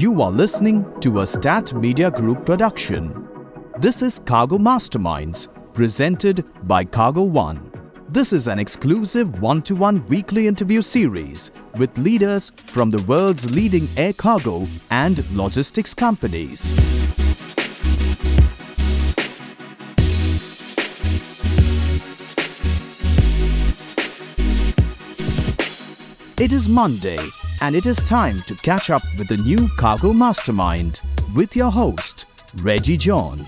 You are listening to a Stat Media Group production. This is Cargo Masterminds, presented by Cargo One. This is an exclusive one to one weekly interview series with leaders from the world's leading air cargo and logistics companies. It is Monday, and it is time to catch up with the new Cargo Mastermind with your host, Reji John.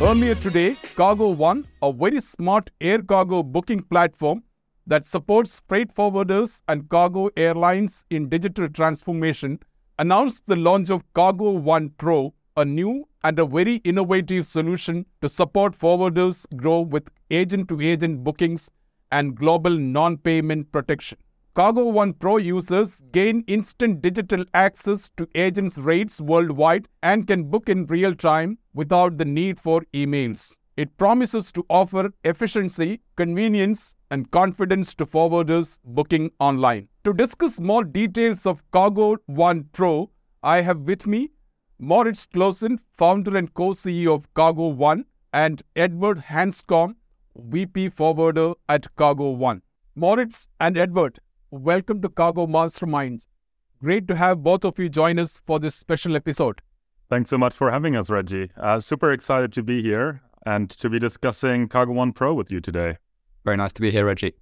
Earlier today, Cargo One, a very smart air cargo booking platform that supports freight forwarders and cargo airlines in digital transformation, announced the launch of Cargo One Pro, a new and a very innovative solution to support forwarders grow with agent to agent bookings and global non payment protection. Cargo One Pro users gain instant digital access to agents' rates worldwide and can book in real time without the need for emails. It promises to offer efficiency, convenience, and confidence to forwarders booking online. To discuss more details of Cargo One Pro, I have with me Moritz Claussen, founder and co CEO of Cargo One, and Edward Handscombe, VP forwarder at Cargo One. Moritz and Edward, welcome to Cargo Masterminds. Great to have both of you join us for this special episode. Thanks so much for having us, Reji. Uh, super excited to be here and to be discussing Cargo One Pro with you today. Very nice to be here, Reji.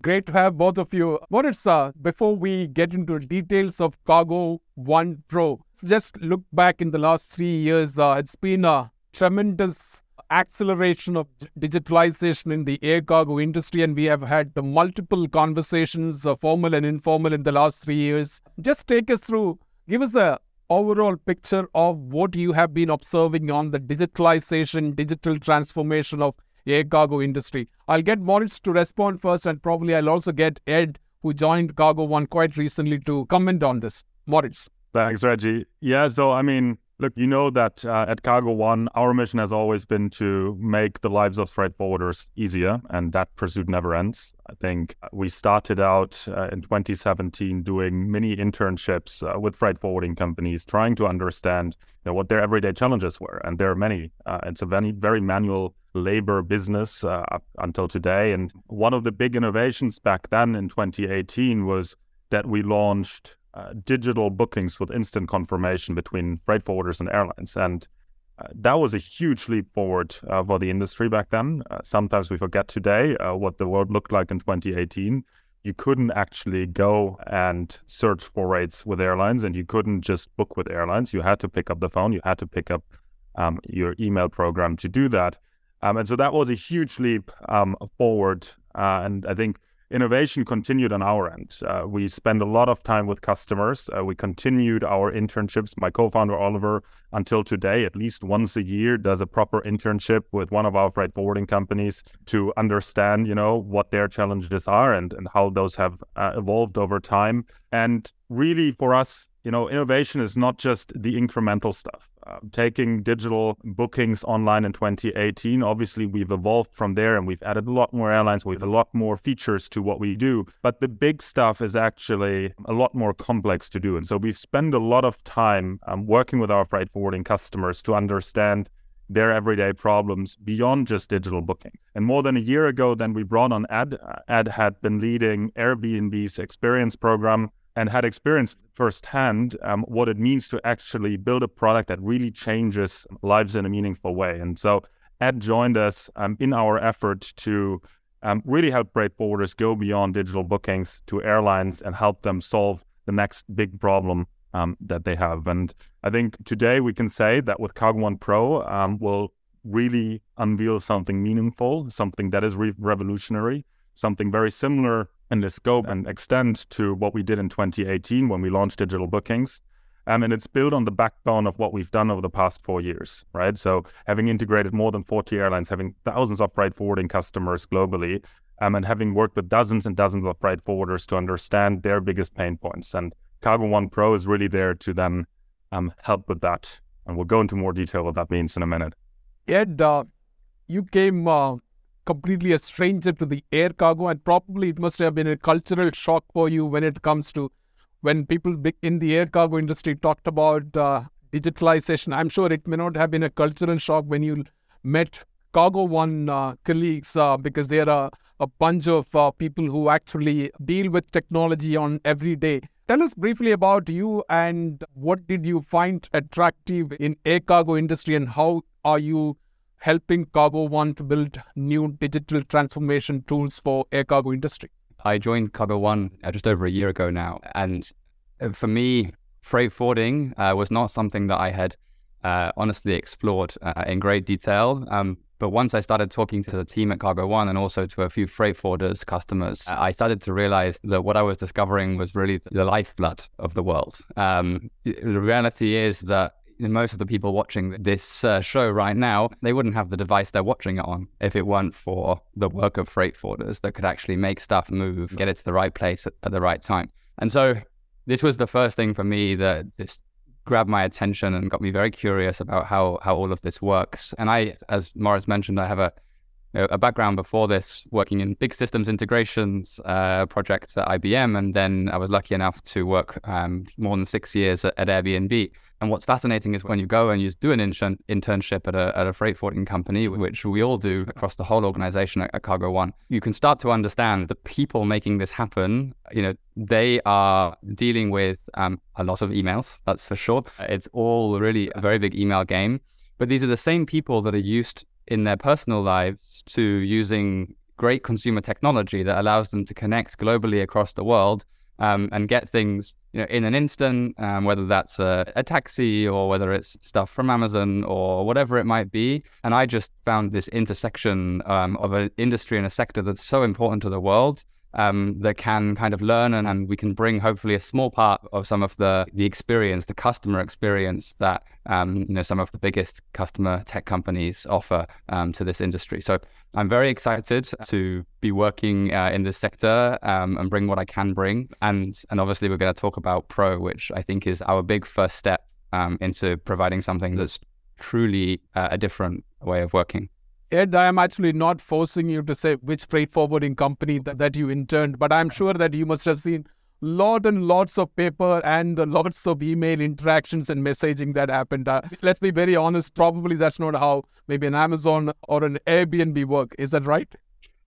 Great to have both of you. Moritz, uh, before we get into details of Cargo One Pro, just look back in the last three years. Uh, it's been a tremendous acceleration of digitalization in the air cargo industry, and we have had multiple conversations, uh, formal and informal, in the last three years. Just take us through, give us a overall picture of what you have been observing on the digitalization, digital transformation of air cargo industry. I'll get Moritz to respond first, and probably I'll also get Ed, who joined Cargo One quite recently, to comment on this. Moritz. Thanks, Reji. Yeah, so I mean, Look, you know that uh, at Cargo One, our mission has always been to make the lives of freight forwarders easier, and that pursuit never ends. I think we started out uh, in 2017 doing mini internships uh, with freight forwarding companies, trying to understand you know, what their everyday challenges were, and there are many. Uh, it's a very, very manual labor business uh, until today, and one of the big innovations back then in 2018 was that we launched uh, digital bookings with instant confirmation between freight forwarders and airlines. And uh, that was a huge leap forward uh, for the industry back then. Uh, sometimes we forget today uh, what the world looked like in 2018. You couldn't actually go and search for rates with airlines, and you couldn't just book with airlines. You had to pick up the phone, you had to pick up um, your email program to do that. Um, and so that was a huge leap um, forward. and I think innovation continued on our end. Uh, we spent a lot of time with customers. Uh, we continued our internships. My co-founder Oliver, until today, at least once a year, does a proper internship with one of our freight forwarding companies to understand, you know, what their challenges are and and how those have uh, evolved over time. And really, for us, you know, innovation is not just the incremental stuff. Uh, taking digital bookings online in 2018, obviously we've evolved from there and we've added a lot more airlines, we have a lot more features to what we do. But the big stuff is actually a lot more complex to do. And so we've spent a lot of time um, working with our freight forwarding customers to understand their everyday problems beyond just digital booking. And more than a year ago, then we brought on Ed. Uh, Ed had been leading Airbnb's experience program and had experienced firsthand um, what it means to actually build a product that really changes lives in a meaningful way. And so Ed joined us um, in our effort to um, really help freight forwarders go beyond digital bookings to airlines and help them solve the next big problem um, that they have. And I think today we can say that with Cargo One Pro, um, we'll really unveil something meaningful, something that is re- revolutionary, something very similar in the scope and extent to what we did in 2018 when we launched digital bookings. Um, and it's built on the backbone of what we've done over the past four years, right? So having integrated more than 40 airlines, having thousands of freight forwarding customers globally, um, and having worked with dozens and dozens of freight forwarders to understand their biggest pain points. And Cargo One Pro is really there to then um, help with that. And we'll go into more detail what that means in a minute. Ed, uh, you came uh, completely a stranger to the air cargo, and probably it must have been a cultural shock for you when it comes to when people in the air cargo industry talked about uh, digitalization. I'm sure it may not have been a cultural shock when you met Cargo One uh, colleagues uh, because they are a, a bunch of uh, people who actually deal with technology on every day. Tell us briefly about you and what did you find attractive in air cargo industry and how are you helping Cargo One to build new digital transformation tools for air cargo industry? I joined Cargo One uh, just over a year ago now, and uh, for me, freight forwarding uh, was not something that I had uh, honestly explored uh, in great detail. Um, but once I started talking to the team at Cargo One and also to a few freight forwarders, customers, I started to realize that what I was discovering was really the lifeblood of the world. Um, the reality is that most of the people watching this uh, show right now, they wouldn't have the device they're watching it on if it weren't for the work of freight forwarders that could actually make stuff move, get it to the right place at, at the right time. And so this was the first thing for me that just grabbed my attention and got me very curious about how how all of this works. And I, as Morris mentioned, I have a a background before this working in big systems integrations uh, projects at IBM, and then I was lucky enough to work um, more than six years at, at, Airbnb. And what's fascinating is when you go and you do an intern- internship at a, at a freight forwarding company, which we all do across the whole organization at, at Cargo One, you can start to understand the people making this happen. You know, they are dealing with um, a lot of emails, that's for sure. It's all really a very big email game. But these are the same people that are used in their personal lives to using great consumer technology that allows them to connect globally across the world um, and get things you know in an instant, um, whether that's a, a, taxi or whether it's stuff from Amazon or whatever it might be. And I just found this intersection um, of an industry and a sector that's so important to the world um, that can kind of learn and, and, we can bring hopefully a small part of some of the the experience, the customer experience that um, you know some of the biggest customer tech companies offer um, to this industry. So I'm very excited to be working uh, in this sector um, and bring what I can bring. And and obviously we're going to talk about Pro, which I think is our big first step um, into providing something that's truly uh, a different way of working. Ed, I am actually not forcing you to say which freight forwarding company that, that you interned, but I'm sure that you must have seen lot and lots of paper and lots of email interactions and messaging that happened. Uh, let's be very honest, probably that's not how maybe an Amazon or an Airbnb work. Is that right?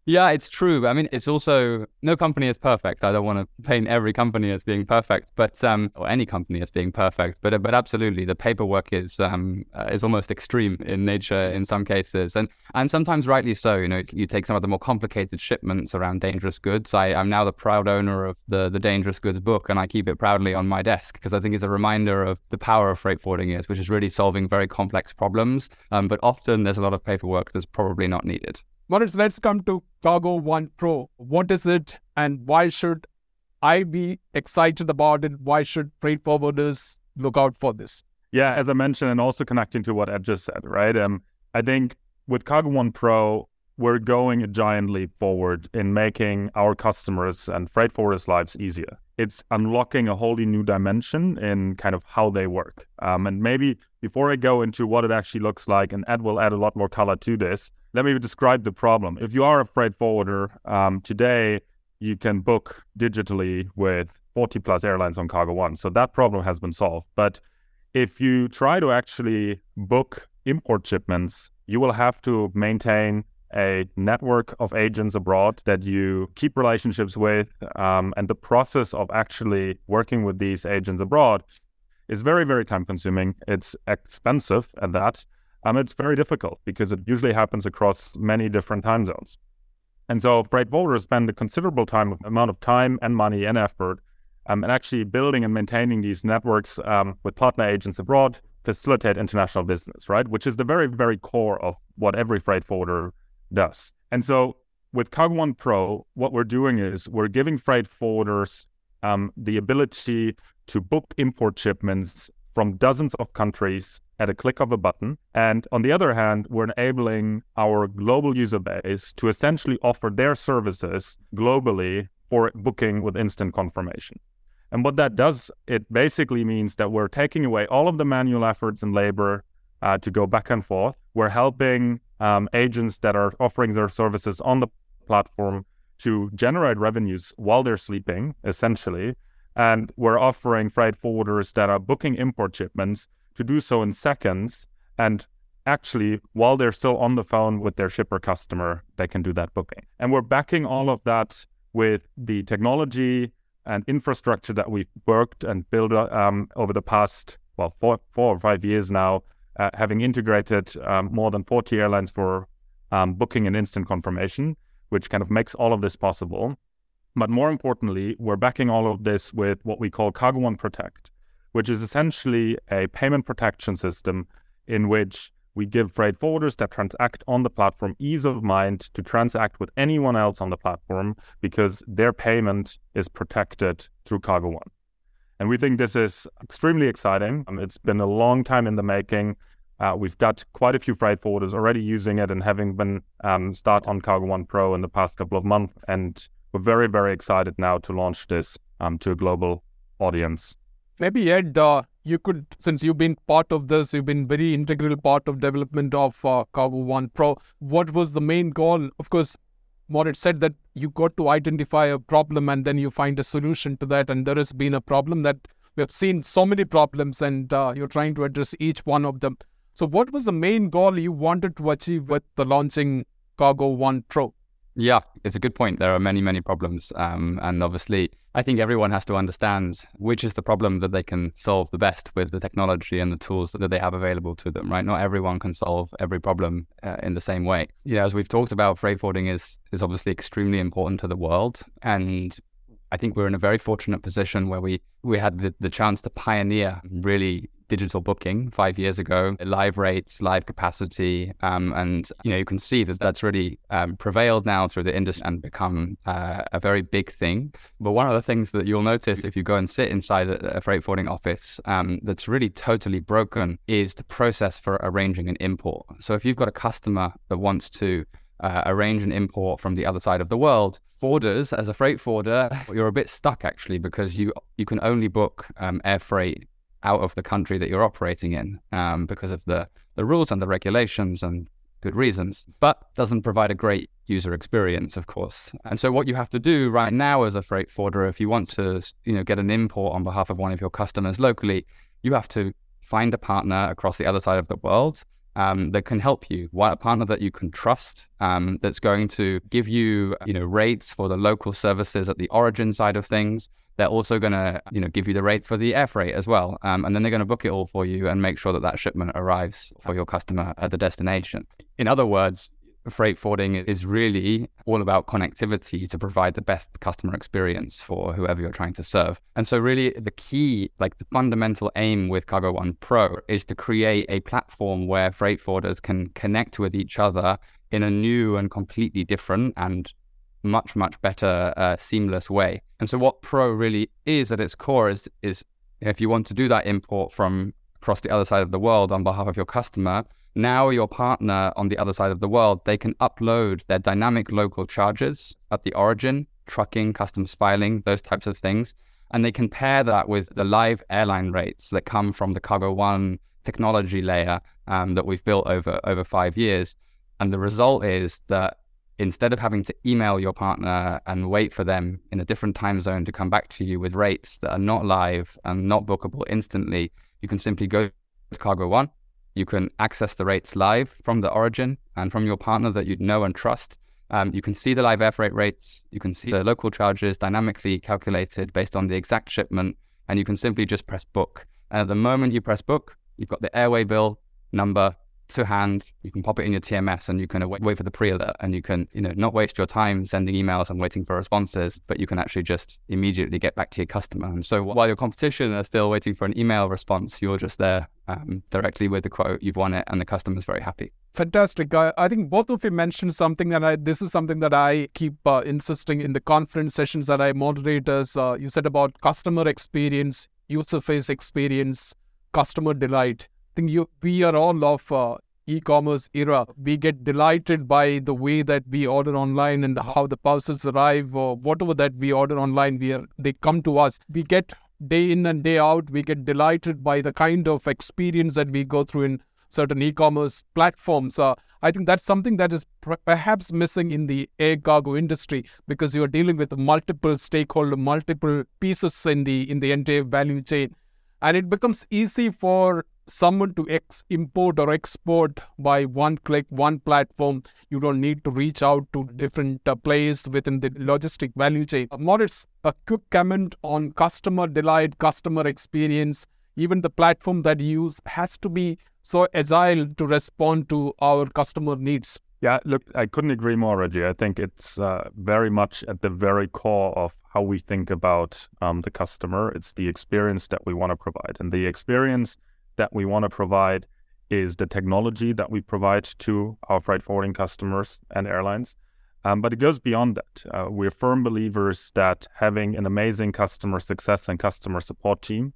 Yeah, it's true. I mean, it's also no company is perfect. I don't want to paint every company as being perfect, but um, or any company as being perfect. But but absolutely, the paperwork is um, uh, is almost extreme in nature in some cases, and and sometimes rightly so. You know, you take some of the more complicated shipments around dangerous goods. I, I'm now the proud owner of the the dangerous goods book, and I keep it proudly on my desk because I think it's a reminder of the power of freight forwarding is, which is really solving very complex problems. Um, but often there's a lot of paperwork that's probably not needed. Moritz, let's come to Cargo One Pro. What is it and why should I be excited about it? Why should freight forwarders look out for this? Yeah, as I mentioned, and also connecting to what Ed just said, right? Um, I think with Cargo One Pro, we're going a giant leap forward in making our customers and freight forwarders' lives easier. It's unlocking a wholly new dimension in kind of how they work. Um, and maybe before I go into what it actually looks like, and Ed will add a lot more color to this, let me describe the problem. If you are a freight forwarder, um, today you can book digitally with 40 plus airlines on Cargo One. So that problem has been solved. But if you try to actually book import shipments, you will have to maintain a network of agents abroad that you keep relationships with. Um, and the process of actually working with these agents abroad is very, very time consuming. It's expensive at that. Um, it's very difficult because it usually happens across many different time zones. And so freight forwarders spend a considerable time amount of time and money and effort um, and actually building and maintaining these networks um, with partner agents abroad facilitate international business, right? Which is the very, very core of what every freight forwarder does. And so with Cargo One Pro, what we're doing is we're giving freight forwarders um, the ability to book import shipments from dozens of countries at a click of a button. And on the other hand, we're enabling our global user base to essentially offer their services globally for booking with instant confirmation. And what that does, it basically means that we're taking away all of the manual efforts and labor uh, to go back and forth. We're helping um, agents that are offering their services on the platform to generate revenues while they're sleeping, essentially. And we're offering freight forwarders that are booking import shipments to do so in seconds. And actually, while they're still on the phone with their shipper customer, they can do that booking. And we're backing all of that with the technology and infrastructure that we've worked and built um, over the past, well, four, four or five years now, uh, having integrated um, more than 40 airlines for um, booking and instant confirmation, which kind of makes all of this possible. But more importantly, we're backing all of this with what we call Cargo One Protect, which is essentially a payment protection system in which we give freight forwarders that transact on the platform ease of mind to transact with anyone else on the platform because their payment is protected through Cargo One. And we think this is extremely exciting. Um, it's been a long time in the making. Uh, we've got quite a few freight forwarders already using it and having been um, start on Cargo One Pro in the past couple of months. And we're very, very excited now to launch this um, to a global audience. Maybe Ed, uh, you could, since you've been part of this, you've been very integral part of development of uh, Cargo One Pro. What was the main goal? Of course, Moritz said that you got to identify a problem and then you find a solution to that. And there has been a problem that we have seen so many problems, and uh, you're trying to address each one of them. So, what was the main goal you wanted to achieve with the launching Cargo One Pro? Yeah, it's a good point. There are many, many problems. Um, and obviously, I think everyone has to understand which is the problem that they can solve the best with the technology and the tools that they have available to them, right? Not everyone can solve every problem uh, in the same way. You know, as we've talked about, freight forwarding is, is obviously extremely important to the world. And I think we're in a very fortunate position where we, we had the, the chance to pioneer really digital booking five years ago, live rates, live capacity, um, and you know you can see that that's really um, prevailed now through the industry and become uh, a very big thing. But one of the things that you'll notice if you go and sit inside a, freight forwarding office um, that's really totally broken is the process for arranging an import. So if you've got a customer that wants to uh, arrange an import from the other side of the world. Forwarders, as a freight forwarder, you're a bit stuck actually because you you can only book um, air freight out of the country that you're operating in um, because of the, the rules and the regulations and good reasons, but doesn't provide a great user experience, of course. And so what you have to do right now as a freight forwarder, if you want to, you know, get an import on behalf of one of your customers locally, you have to find a partner across the other side of the world um, that can help you. A partner that you can trust, um, that's going to give you, you know, rates for the local services at the origin side of things, they're also going to you know give you the rates for the air freight as well um, and then they're going to book it all for you and make sure that that shipment arrives for your customer at the destination in other words freight forwarding is really all about connectivity to provide the best customer experience for whoever you're trying to serve. And so really the key, like the fundamental aim with Cargo One Pro is to create a platform where freight forwarders can connect with each other in a new and completely different and much much better uh, seamless way. And so what Pro really is at its core is is if you want to do that import from across the other side of the world on behalf of your customer, now your partner on the other side of the world, they can upload their dynamic local charges at the origin, trucking, customs filing, those types of things. And they can pair that with the live airline rates that come from the Cargo One technology layer um, that we've built over over five years. And the result is that instead of having to email your partner and wait for them in a different time zone to come back to you with rates that are not live and not bookable instantly, you can simply go to Cargo One. You can access the rates live from the origin and from your partner that you know and trust. Um, you can see the live air freight rates. You can see the local charges dynamically calculated based on the exact shipment, and you can simply just press book. And at the moment you press book, you've got the airway bill number to hand. You can pop it in your TMS and you can wait, for the pre-alert and you can, you know, not waste your time sending emails and waiting for responses, but you can actually just immediately get back to your customer. And so while your competition are still waiting for an email response, you're just there um, directly with the quote, you've won it and the customer's very happy. Fantastic. I, I think both of you mentioned something that I, this is something that I keep uh, insisting in the conference sessions that I moderate as uh, you said about customer experience, user face experience, customer delight think you we are all of uh, e-commerce era. We get delighted by the way that we order online and how the parcels arrive or whatever that we order online. We are they come to us. We get day in and day out. We get delighted by the kind of experience that we go through in certain e-commerce platforms. Uh, I think that's something that is pr- perhaps missing in the air cargo industry because you're dealing with multiple stakeholder, multiple pieces in the in the entire value chain, and it becomes easy for someone to ex- import or export by one click, one platform. You don't need to reach out to different uh, players within the logistic value chain. Uh, Moritz, a quick comment on customer delight, customer experience. Even the platform that you use has to be so agile to respond to our customer needs. Yeah, look, I couldn't agree more, Reji. I think it's uh, very much at the very core of how we think about um, the customer. It's the experience that we want to provide. And the experience that we want to provide is the technology that we provide to our freight forwarding customers and airlines. Um, but it goes beyond that. Uh, we're firm believers that having an amazing customer success and customer support team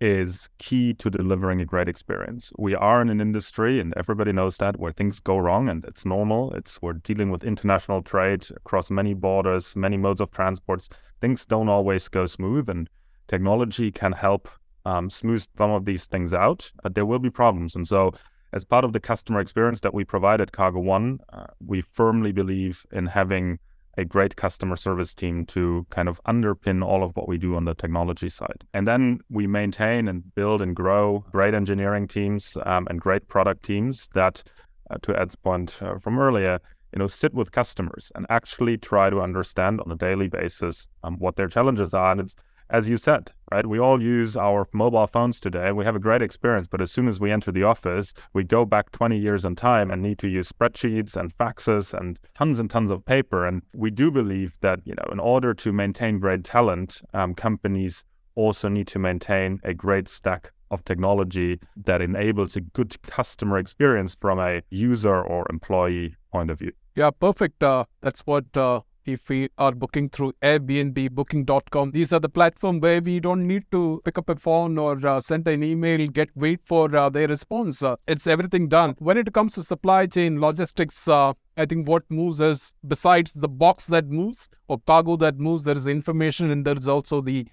is key to delivering a great experience. We are in an industry, and everybody knows that, where things go wrong, and it's normal. It's we're dealing with international trade across many borders, many modes of transports. Things don't always go smooth, and technology can help um, smooth some of these things out, but there will be problems. And so, as part of the customer experience that we provide at Cargo One, uh, we firmly believe in having a great customer service team to kind of underpin all of what we do on the technology side. And then we maintain and build and grow great engineering teams um, and great product teams that, uh, to Ed's point uh, from earlier, you know, sit with customers and actually try to understand on a daily basis um, what their challenges are. And it's as you said, right? We all use our mobile phones today. We have a great experience, but as soon as we enter the office, we go back 20 years in time and need to use spreadsheets and faxes and tons and tons of paper. And we do believe that, you know, in order to maintain great talent, um, companies also need to maintain a great stack of technology that enables a good customer experience from a user or employee point of view. Yeah, perfect. Uh, that's what uh, if we are booking through Airbnb, Booking.com, these are the platform where we don't need to pick up a phone or uh, send an email, get wait for uh, their response. Uh, it's everything done. When it comes to supply chain logistics, uh, I think what moves is besides the box that moves or cargo that moves, there is information and there is also the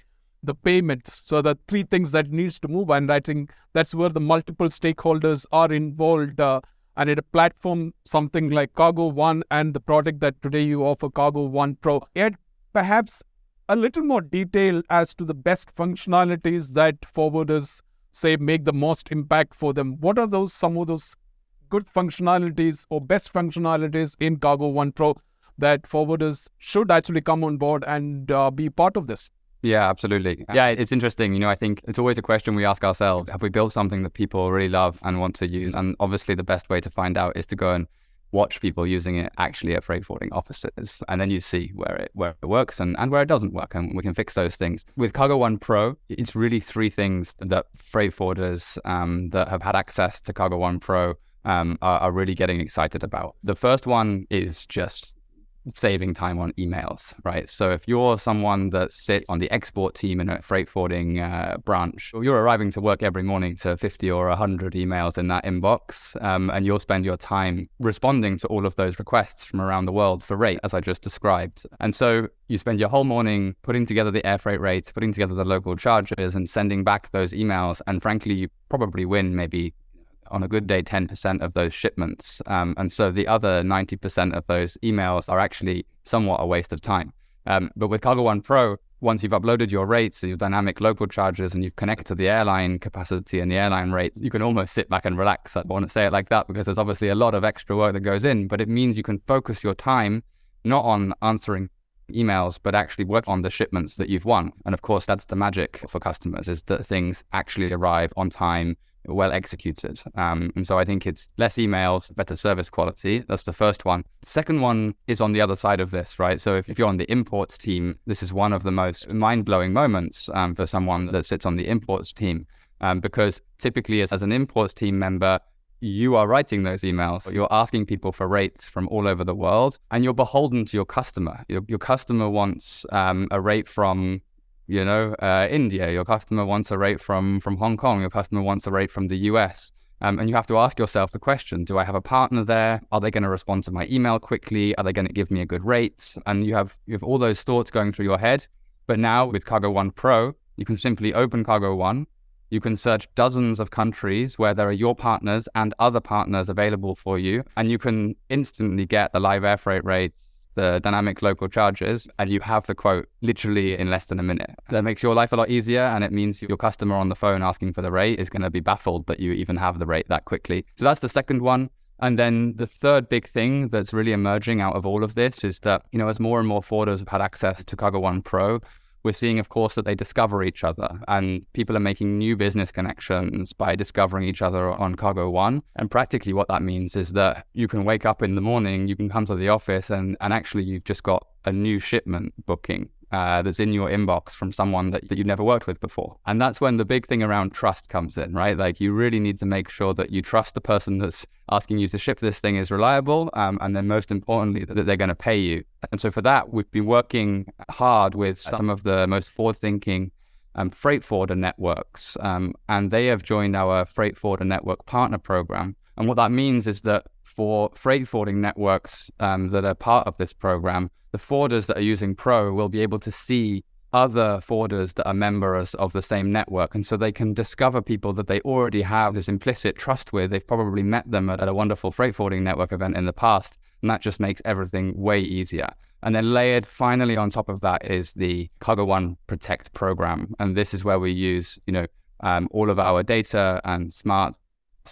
the payment. So the three things that needs to move, and I think that's where the multiple stakeholders are involved uh, and in a platform something like Cargo One and the product that today you offer, Cargo One Pro. Yet perhaps a little more detail as to the best functionalities that forwarders say make the most impact for them. What are those some of those good functionalities or best functionalities in Cargo One Pro that forwarders should actually come on board and uh, be part of this? Yeah, absolutely. Yeah, it's interesting. You know, I think it's always a question we ask ourselves have we built something that people really love and want to use? And obviously, the best way to find out is to go and watch people using it actually at freight forwarding offices. And then you see where it where it works and, and where it doesn't work. And we can fix those things. With Cargo One Pro, it's really three things that freight forwarders um, that have had access to Cargo One Pro um, are, are, really getting excited about. The first one is just saving time on emails, right? So if you're someone that sits on the export team in a freight forwarding uh, branch, you're arriving to work every morning to 50 or 100 emails in that inbox, um, and you'll spend your time responding to all of those requests from around the world for rate, as I just described. And so you spend your whole morning putting together the air freight rates, putting together the local charges, and sending back those emails. And frankly, you probably win maybe on a good day 10% of those shipments. Um, and so the other 90% of those emails are actually somewhat a waste of time. Um, but with Cargo One Pro, once you've uploaded your rates and your dynamic local charges and you've connected to the airline capacity and the airline rates, you can almost sit back and relax. I want to say it like that because there's obviously a lot of extra work that goes in, but it means you can focus your time not on answering emails, but actually work on the shipments that you've won. And of course, that's the magic for customers is that things actually arrive on time well executed. Um, and so I think it's less emails, better service quality. That's the first one. Second one is on the other side of this, right? So if, if you're on the imports team, this is one of the most mind blowing moments um, for someone that sits on the imports team. Um, because typically, as, as an imports team member, you are writing those emails. You're asking people for rates from all over the world, and you're beholden to your customer. Your, your customer wants um, a rate from you know, uh, India, your customer wants a rate from from Hong Kong, your customer wants a rate from the US. Um, and you have to ask yourself the question Do I have a partner there? Are they going to respond to my email quickly? Are they going to give me a good rate? And you have, you have all those thoughts going through your head. But now with Cargo One Pro, you can simply open Cargo One, You can search dozens of countries where there are your partners and other partners available for you, and you can instantly get the live air freight rates, the dynamic local charges, and you have the quote literally in less than a minute. That makes your life a lot easier, and it means your customer on the phone asking for the rate is going to be baffled that you even have the rate that quickly. So that's the second one. And then the third big thing that's really emerging out of all of this is that, you know, as more and more forwarders have had access to Cargo One Pro, we're seeing, of course, that they discover each other and people are making new business connections by discovering each other on Cargo One. And practically what that means is that you can wake up in the morning, you can come to the office and, and actually you've just got a new shipment booking uh, that's in your inbox from someone that, that you've never worked with before. And that's when the big thing around trust comes in, right? Like you really need to make sure that you trust the person that's asking you to ship this thing is reliable. Um, and then most importantly, that they're going to pay you. And so for that, we've been working hard with some of the most forward thinking um, freight forwarder networks. Um, and they have joined our freight forwarder network partner program. And what that means is that for freight forwarding networks um, that are part of this program, the forwarders that are using Pro will be able to see other forwarders that are members of the same network. And so they can discover people that they already have this implicit trust with. They've probably met them at, at a wonderful freight forwarding network event in the past. And that just makes everything way easier. And then layered finally on top of that is the Cargo One Protect program. And this is where we use, you know, um, all of our data and smarts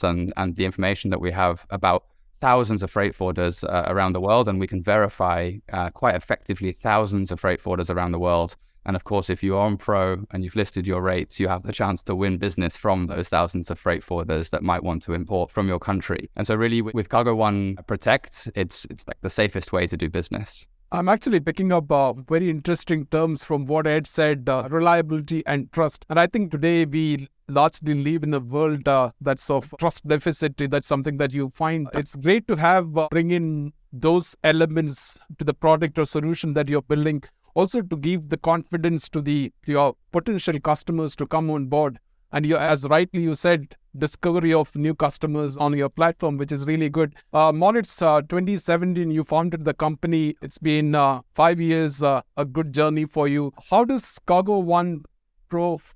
and, and the information that we have about thousands of freight forwarders uh, around the world, and we can verify uh, quite effectively thousands of freight forwarders around the world. And of course, if you're on Pro and you've listed your rates, you have the chance to win business from those thousands of freight forwarders that might want to import from your country. And so, really, with Cargo One Protect, it's it's like the safest way to do business. I'm actually picking up uh, very interesting terms from what Ed said uh, reliability and trust. And I think today we largely live in a world uh, that's of trust deficit. That's something that you find. It's great to have uh, bring in those elements to the product or solution that you're building. Also, to give the confidence to the your potential customers to come on board. And you, as rightly you said, discovery of new customers on your platform, which is really good. Uh, Moritz, uh, 2017, you founded the company. It's been uh, five years, uh, a good journey for you. How does Cargo One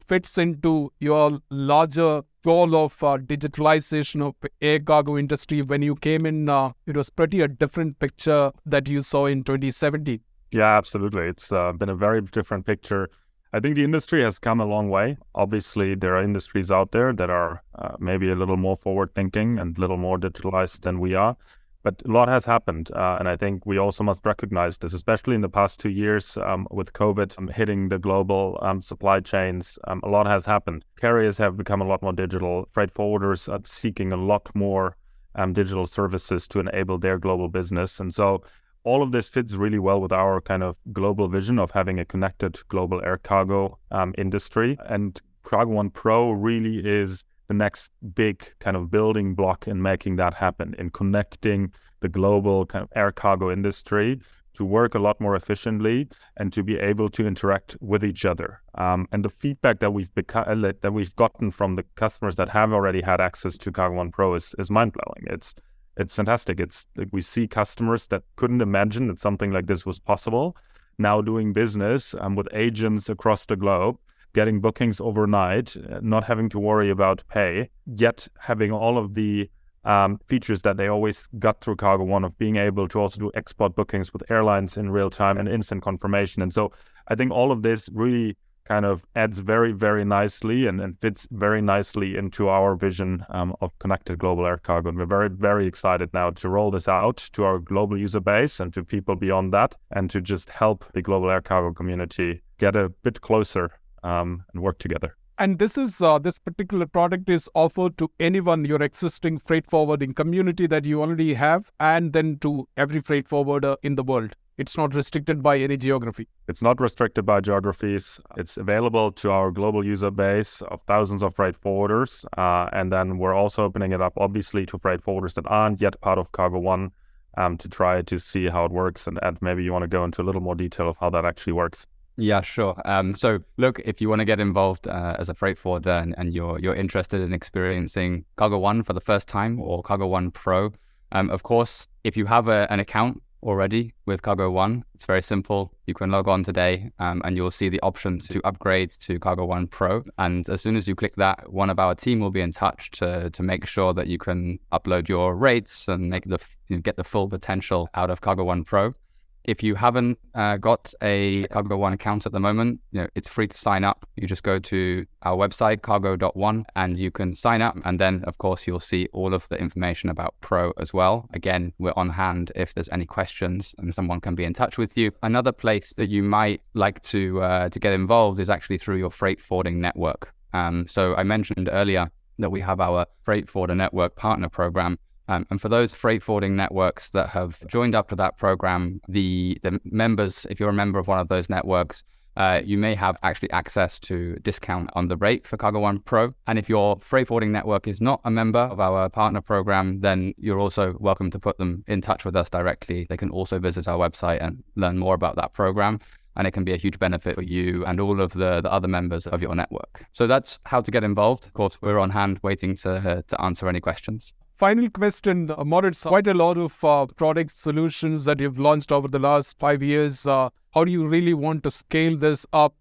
Fits into your larger goal of uh, digitalization of air cargo industry? When you came in, uh, it was pretty a different picture that you saw in 2017. Yeah, absolutely. It's uh, been a very different picture. I think the industry has come a long way. Obviously, there are industries out there that are uh, maybe a little more forward thinking and a little more digitalized than we are. But a lot has happened. Uh, and I think we also must recognize this, especially in the past two years um, with COVID um, hitting the global um, supply chains. Um, a lot has happened. Carriers have become a lot more digital. Freight forwarders are seeking a lot more um, digital services to enable their global business. And so all of this fits really well with our kind of global vision of having a connected global air cargo um, industry. And Cargo One Pro really is the next big kind of building block in making that happen, in connecting the global kind of air cargo industry to work a lot more efficiently and to be able to interact with each other. Um, and the feedback that we've beca- uh, that we've gotten from the customers that have already had access to Cargo One Pro is, is mind blowing. It's it's fantastic. It's like we see customers that couldn't imagine that something like this was possible now doing business um, with agents across the globe getting bookings overnight, uh, not having to worry about pay, yet having all of the um, features that they always got through Cargo One of being able to also do export bookings with airlines in real time and instant confirmation. And so I think all of this really kind of adds very, very nicely and, and fits very nicely into our vision um, of connected global air cargo. And we're very, very excited now to roll this out to our global user base and to people beyond that and to just help the global air cargo community get a bit closer um, and work together. And this is uh, this particular product is offered to anyone your existing freight forwarding community that you already have, and then to every freight forwarder in the world. It's not restricted by any geography. It's not restricted by geographies. It's available to our global user base of thousands of freight forwarders. Uh, and then we're also opening it up, obviously, to freight forwarders that aren't yet part of Cargo One um, to try to see how it works. And Ed, maybe you want to go into a little more detail of how that actually works. Yeah, sure. Um, so, look, if you want to get involved uh, as a freight forwarder and, and, you're you're interested in experiencing Cargo One for the first time or Cargo One Pro, um, of course, if you have a, an account already with Cargo One. It's very simple. You can log on today um, and you'll see the option to upgrade to Cargo One Pro. And as soon as you click that, one of our team will be in touch to, to make sure that you can upload your rates and make the you know, get the full potential out of Cargo One Pro. If you haven't uh, got a Cargo One account at the moment, you know, it's free to sign up. You just go to our website, cargo.one, and you can sign up. And then, of course, you'll see all of the information about Pro as well. Again, we're on hand if there's any questions and someone can be in touch with you. Another place that you might like to, uh, to get involved is actually through your freight forwarding network. Um, so I mentioned earlier that we have our Freight Forwarder Network Partner Program. Um, and for those freight forwarding networks that have joined up to that program, the, the members, if you're a member of one of those networks, uh, you may have actually access to discount on the rate for Cargo One Pro. And if your freight forwarding network is not a member of our partner program, then you're also welcome to put them in touch with us directly. They can also visit our website and learn more about that program. And it can be a huge benefit for you and all of the, the other members of your network. So that's how to get involved. Of course, we're on hand waiting to, to answer any questions. Final question, uh, Moritz. Quite a lot of uh, product solutions that you've launched over the last five years. Uh, how do you really want to scale this up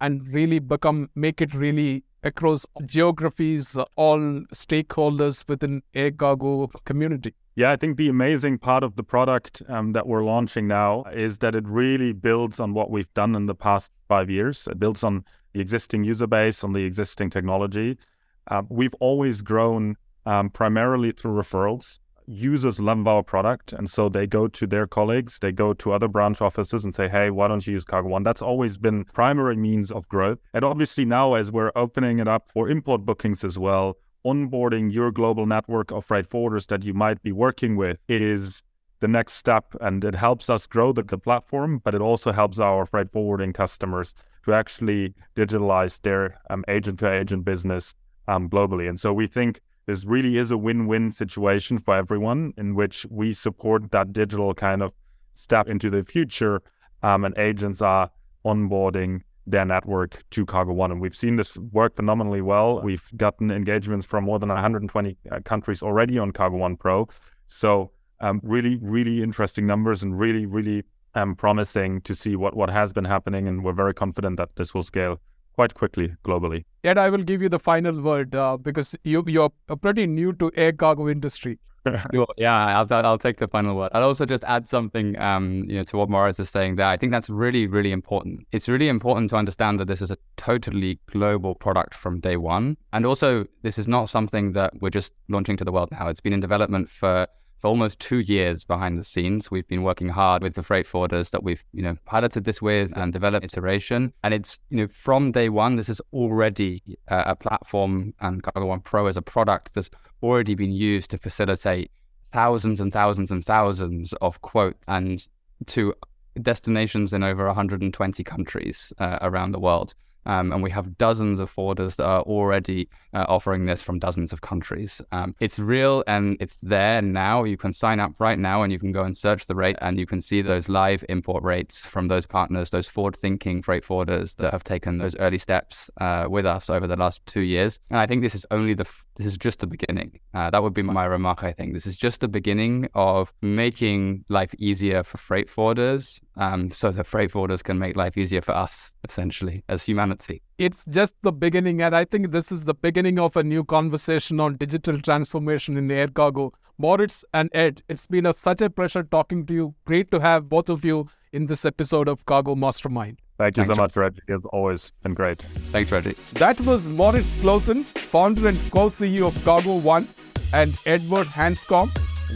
and really become, make it really across geographies, all stakeholders within air cargo community? Yeah, I think the amazing part of the product um, that we're launching now is that it really builds on what we've done in the past five years. It builds on the existing user base, on the existing technology. Uh, we've always grown um, primarily through referrals. Users love our product, and so they go to their colleagues, they go to other branch offices and say, "Hey, why don't you use Cargo One?" That's always been primary means of growth. And obviously now, as we're opening it up for import bookings as well, onboarding your global network of freight forwarders that you might be working with is the next step, and it helps us grow the, the platform, but it also helps our freight forwarding customers to actually digitalize their um, agent-to-agent business um, globally. And so we think this really is a win-win situation for everyone in which we support that digital kind of step into the future um, and agents are onboarding their network to cargo one. And we've seen this work phenomenally well. We've gotten engagements from more than 120 uh, countries already on cargo one pro. So um, really really interesting numbers and really really um, promising to see what what has been happening. And we're very confident that this will scale quite quickly globally. And I will give you the final word uh, because you you're pretty new to air cargo industry. yeah, I'll, I'll take the final word. I'll also just add something, um, you know, to what Morris is saying there. I think that's really, really important. It's really important to understand that this is a totally global product from day one, and also this is not something that we're just launching to the world now. It's been in development for for almost two years behind the scenes. We've been working hard with the freight forwarders that we've, you know, piloted this with and developed iteration. And it's, you know, from day one, this is already uh, a platform and Cargo One Pro is a product that's already been used to facilitate thousands and thousands and thousands of quotes and to destinations in over 120 countries uh, around the world. Um, and we have dozens of forwarders that are already uh, offering this from dozens of countries. Um, it's real and it's there now. You can sign up right now and you can go and search the rate and you can see those live import rates from those partners, those forward thinking freight forwarders that have taken those early steps uh, with us over the last two years. And I think this is only the, f- this is just the beginning. Uh, that would be my remark, I think. This is just the beginning of making life easier for freight forwarders um, so that freight forwarders can make life easier for us, essentially, as humanity. It's just the beginning, and I think this is the beginning of a new conversation on digital transformation in air cargo. Moritz and Ed, it's been a, such a pleasure talking to you. Great to have both of you in this episode of Cargo Mastermind. Thank you Thanks, so much, Reji. It's always been great. Thanks, Reji. That was Moritz Claussen, founder and co-CEO of Cargo One, and Edward Handscombe,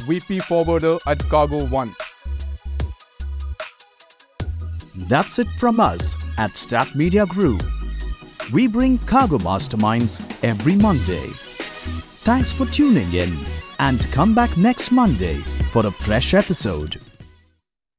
VP Forwarder at Cargo One. That's it from us at Stat Media Group. We bring cargo masterminds every Monday. Thanks for tuning in and come back next Monday for a fresh episode.